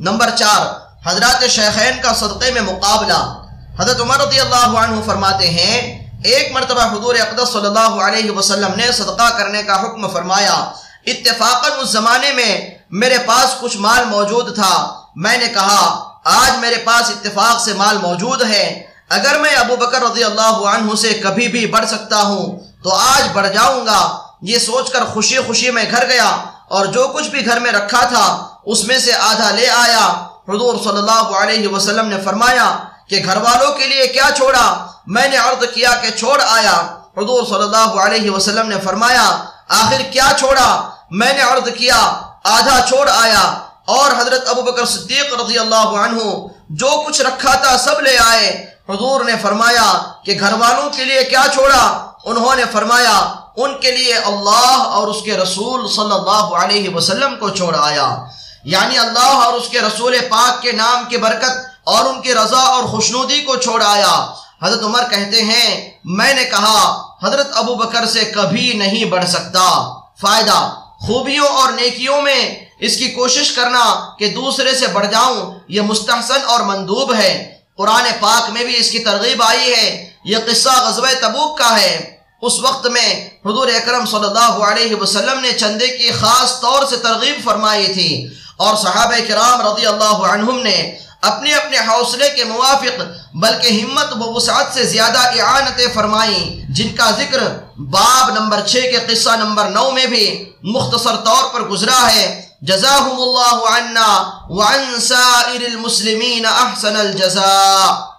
Number چار، حضرات شیخین کا صدقے میں مقابلہ۔ حضرت عمر رضی اللہ عنہ فرماتے ہیں، ایک مرتبہ حضور اقدس صلی اللہ علیہ وسلم نے صدقہ کرنے کا حکم فرمایا۔ اتفاقاً اس زمانے میں میرے پاس کچھ مال موجود تھا۔ میں نے کہا، آج میرے پاس اتفاق سے مال موجود ہے۔ اگر میں ابو بکر رضی اللہ عنہ سے کبھی بھی بڑھ سکتا ہوں، تو آج بڑھ جاؤں گا۔ یہ سوچ کر خوشی خوشی میں گھر گیا اور جو کچھ بھی گھر میں رکھا تھا اس میں سے آدھا لے آیا۔ حضور صلی اللہ علیہ وسلم نے فرمایا کہ گھر والوں کے لیے کیا چھوڑا؟ میں نے عرض کیا کہ چھوڑ آیا۔ حضور صلی اللہ علیہ وسلم نے فرمایا، آخر کیا چھوڑا؟ میں نے عرض کیا، آدھا چھوڑ آیا۔ اور حضرت ابو بکر صدیق رضی اللہ عنہ جو کچھ رکھا تھا سب لے آئے۔ حضور نے فرمایا کہ گھر والوں کے لیے کیا چھوڑا؟ انہوں نے فرمایا، ان کے لیے اللہ اور اس کے رسول صلی اللہ علیہ وسلم کو چھوڑ آیا۔ یعنی اللہ اور اس کے رسول پاک کے نام کی برکت اور ان کی رضا اور خوشنودی کو چھوڑ آیا۔ حضرت عمر کہتے ہیں، میں نے کہا، حضرت ابو بکر سے کبھی نہیں بڑھ سکتا۔ فائدہ، خوبیوں اور نیکیوں میں اس کی کوشش کرنا کہ دوسرے سے بڑھ جاؤں، یہ مستحسن اور مندوب ہے۔ قرآن پاک میں بھی اس کی ترغیب آئی ہے۔ یہ قصہ غزوہ تبوک کا ہے۔ اس وقت میں حضور اکرم صلی اللہ علیہ وسلم نے چندے کی خاص طور سے ترغیب فرمائی تھی۔ اور صحابہ کرام رضی اللہ عنہم نے اپنے اپنے حوصلے کے موافق بلکہ ہمت و وسعت سے زیادہ اعانتیں فرمائیں، جن کا ذکر باب نمبر چھ کے قصہ نمبر نو میں بھی مختصر طور پر گزرا ہے۔ جزاہم اللہ عنا وعن سائر المسلمین احسن الجزاء۔